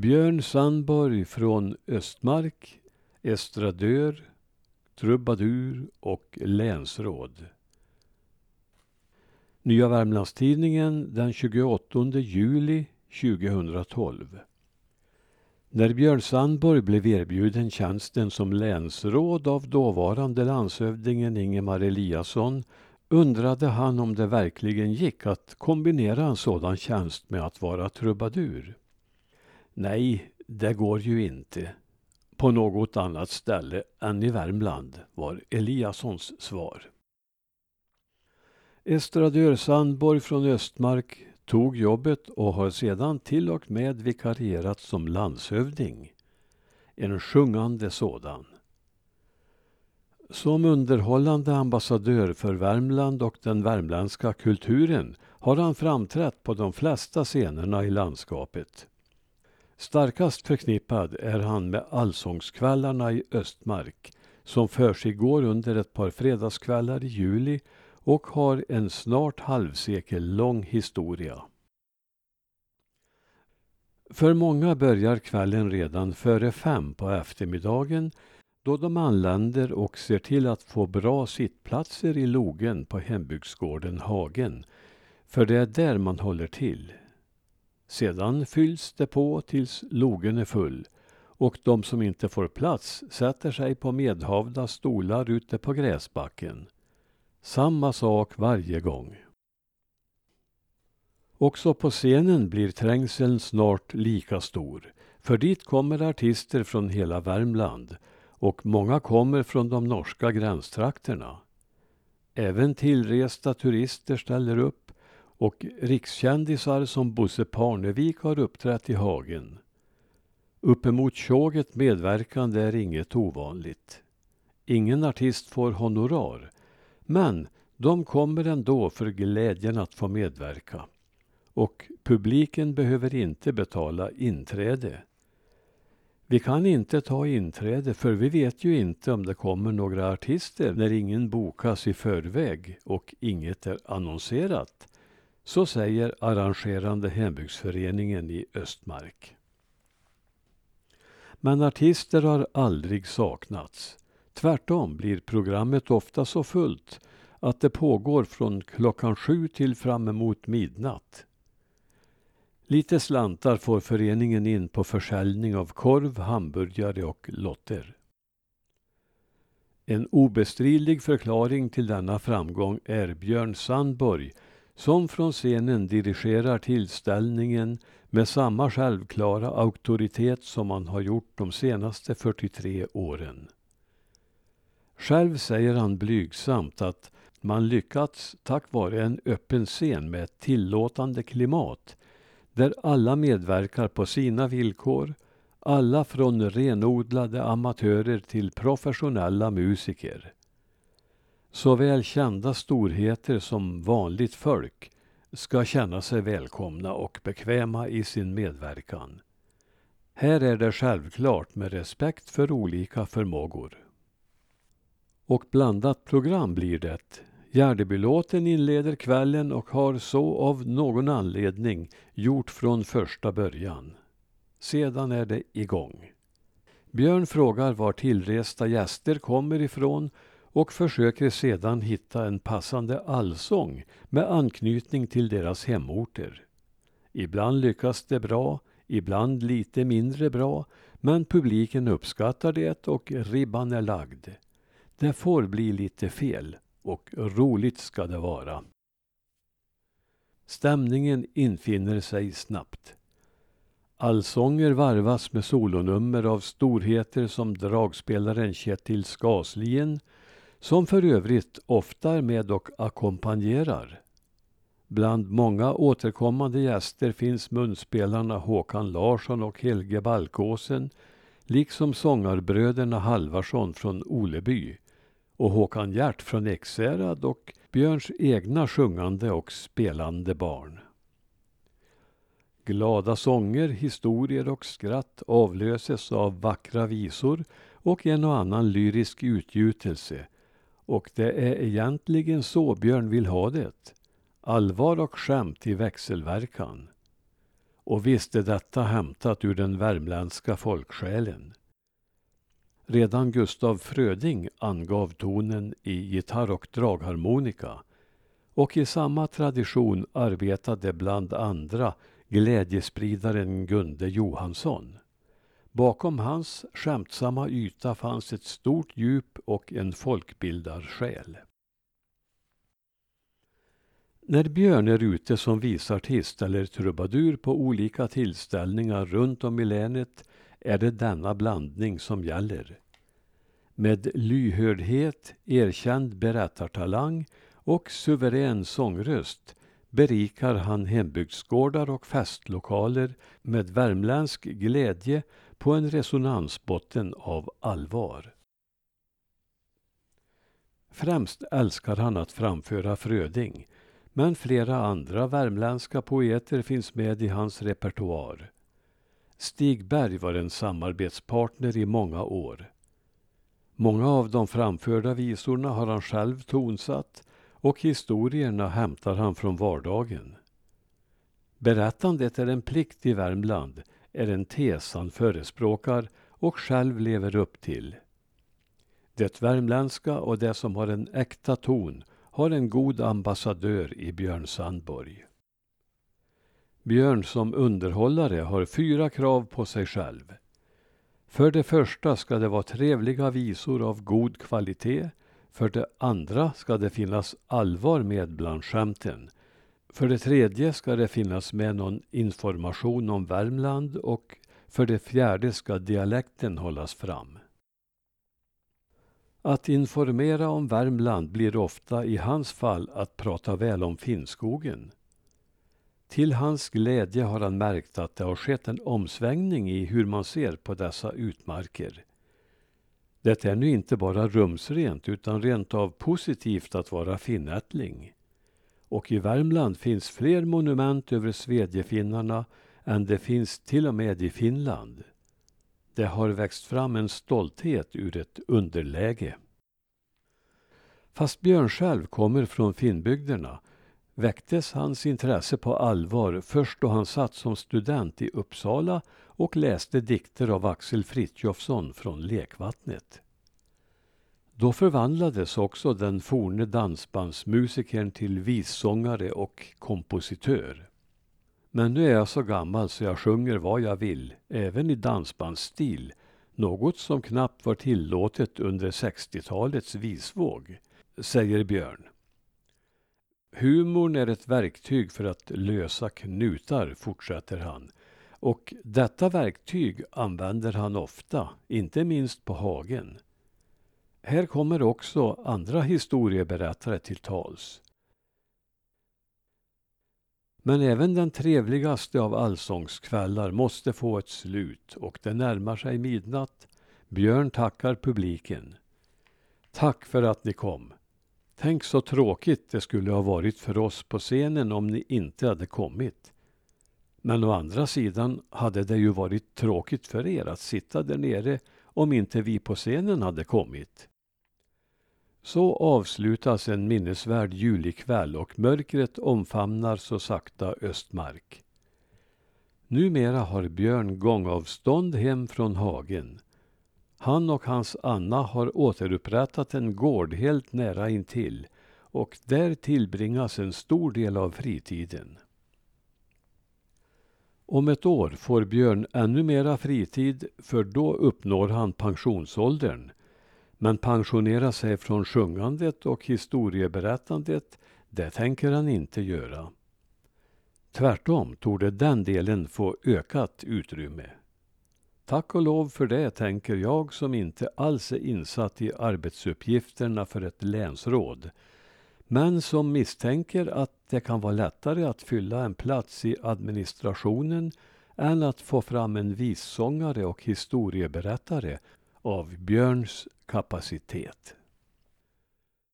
Björn Sandborg från Östmark, estradör, trubadur och länsråd. Nya Värmlandstidningen den 28 juli 2012. När Björn Sandborg blev erbjuden tjänsten som länsråd av dåvarande landshövdingen Ingemar Eliasson undrade han om det verkligen gick att kombinera en sådan tjänst med att vara trubadur. Nej, det går ju inte. På något annat ställe än i Värmland, var Eliassons svar. Estradör Sandborg från Östmark tog jobbet och har sedan till och med vikarierat som landshövding. En sjungande sådan. Som underhållande ambassadör för Värmland och den värmländska kulturen har han framträtt på de flesta scenerna i landskapet. Starkast förknippad är han med Allsångskvällarna i Östmark som försiggår under ett par fredagskvällar i juli och har en snart halvsekel lång historia. För många börjar kvällen redan före fem på eftermiddagen då de anländer och ser till att få bra sittplatser i logen på hembygdsgården Hagen. För det är där man håller till. Sedan fylls det på tills logen är full och de som inte får plats sätter sig på medhavda stolar ute på gräsbacken. Samma sak varje gång. Också på scenen blir trängseln snart lika stor. För dit kommer artister från hela Värmland och många kommer från de norska gränstrakterna. Även tillresta turister ställer upp och rikskändisar som Bosse Parnevik har uppträtt i Hagen. Uppemot tjoget medverkande är inget ovanligt. Ingen artist får honorar men de kommer ändå för glädjen att få medverka. Och publiken behöver inte betala inträde. Vi kan inte ta inträde för vi vet ju inte om det kommer några artister när ingen bokas i förväg och inget är annonserat. Så säger arrangerande hembygdsföreningen i Östmark. Men artister har aldrig saknats. Tvärtom blir programmet ofta så fullt att det pågår från klockan sju till framemot midnatt. Lite slantar får föreningen in på försäljning av korv, hamburgare och lotter. En obestridlig förklaring till denna framgång är Björn Sandborg som från scenen dirigerar tillställningen med samma självklara auktoritet som han har gjort de senaste 43 åren. Själv säger han blygsamt att man lyckats tack vare en öppen scen med ett tillåtande klimat där alla medverkar på sina villkor, alla från renodlade amatörer till professionella musiker. Såväl kända storheter som vanligt folk ska känna sig välkomna och bekväma i sin medverkan. Här är det självklart med respekt för olika förmågor. Och blandat program blir det. Gärdebylåten inleder kvällen och har så av någon anledning gjort från första början. Sedan är det igång. Björn frågar var tillresta gäster kommer ifrån och försöker sedan hitta en passande allsång med anknytning till deras hemorter. Ibland lyckas det bra, ibland lite mindre bra, men publiken uppskattar det och ribban är lagd. Det får bli lite fel och roligt ska det vara. Stämningen infinner sig snabbt. Allsånger varvas med solonummer av storheter som dragspelaren Kjetil Skaslien som för övrigt ofta är med och ackompanjerar. Bland många återkommande gäster finns munspelarna Håkan Larsson och Helge Balkåsen liksom sångarbröderna Halvarsson från Oleby och Håkan Hjärt från Ekshärad och Björns egna sjungande och spelande barn. Glada sånger, historier och skratt avlöses av vackra visor och en och annan lyrisk utgjutelse. Och det är egentligen så Björn vill ha det. Allvar och skämt i växelverkan. och visst är detta hämtat ur den värmländska folksjälen. Redan Gustav Fröding angav tonen i gitarr och dragharmonika och i samma tradition arbetade bland andra glädjespridaren Gunde Johansson. Bakom hans skämtsamma yta fanns ett stort djup och en folkbildarsjäl. När Björn är ute som visartist eller trubadur på olika tillställningar runt om i länet är det denna blandning som gäller. Med lyhördhet, erkänd berättartalang och suverän sångröst berikar han hembygdsgårdar och festlokaler med värmländsk glädje på en resonansbotten av allvar. Främst älskar han att framföra Fröding, men flera andra värmländska poeter finns med i hans repertoar. Stig Berg var en samarbetspartner i många år. Många av de framförda visorna har han själv tonsatt och historierna hämtar han från vardagen. Berättandet är en plikt i Värmland, är en tes han förespråkar och själv lever upp till. Det värmländska och det som har en äkta ton har en god ambassadör i Björn Sandborg. Björn som underhållare har fyra krav på sig själv. För det första ska det vara trevliga visor av god kvalitet. För det andra ska det finnas allvar med bland skämten. För det tredje ska det finnas med någon information om Värmland och för det fjärde ska dialekten hållas fram. Att informera om Värmland blir ofta i hans fall att prata väl om Finnskogen. Till hans glädje har han märkt att det har skett en omsvängning i hur man ser på dessa utmarker. Det är nu inte bara rumsrent utan rent av positivt att vara finnättling. Och i Värmland finns fler monument över svedjefinnarna än det finns till och med i Finland. Det har växt fram en stolthet ur ett underläge. Fast Björn själv kommer från Finnbygderna väcktes hans intresse på allvar först då han satt som student i Uppsala och läste dikter av Axel Fritjofsson från Lekvattnet. Då förvandlades också den forne dansbandsmusikern till vissångare och kompositör. Men nu är jag så gammal så jag sjunger vad jag vill, även i dansbandsstil, något som knappt var tillåtet under 60-talets visvåg, säger Björn. Humorn är ett verktyg för att lösa knutar, fortsätter han. Och detta verktyg använder han ofta, inte minst på Hagen. Här kommer också andra historieberättare till tals. Men även den trevligaste av allsångskvällar måste få ett slut och det närmar sig midnatt. Björn tackar publiken. Tack för att ni kom. Tänk så tråkigt det skulle ha varit för oss på scenen om ni inte hade kommit. Men å andra sidan hade det ju varit tråkigt för er att sitta där nere om inte vi på scenen hade kommit. Så avslutas en minnesvärd julikväll och mörkret omfamnar så sakta Östmark. Numera har Björn gångavstånd hem från hagen. Han och hans Anna har återupprättat en gård helt nära intill och där tillbringas en stor del av fritiden. Om ett år får Björn ännu mera fritid för då uppnår han pensionsåldern. Men pensionera sig från sjungandet och historieberättandet, det tänker han inte göra. Tvärtom torde den delen få ökat utrymme. Tack och lov för det, tänker jag som inte alls är insatt i arbetsuppgifterna för ett länsråd. Men som misstänker att det kan vara lättare att fylla en plats i administrationen än att få fram en vissångare och historieberättare av Björns kapacitet.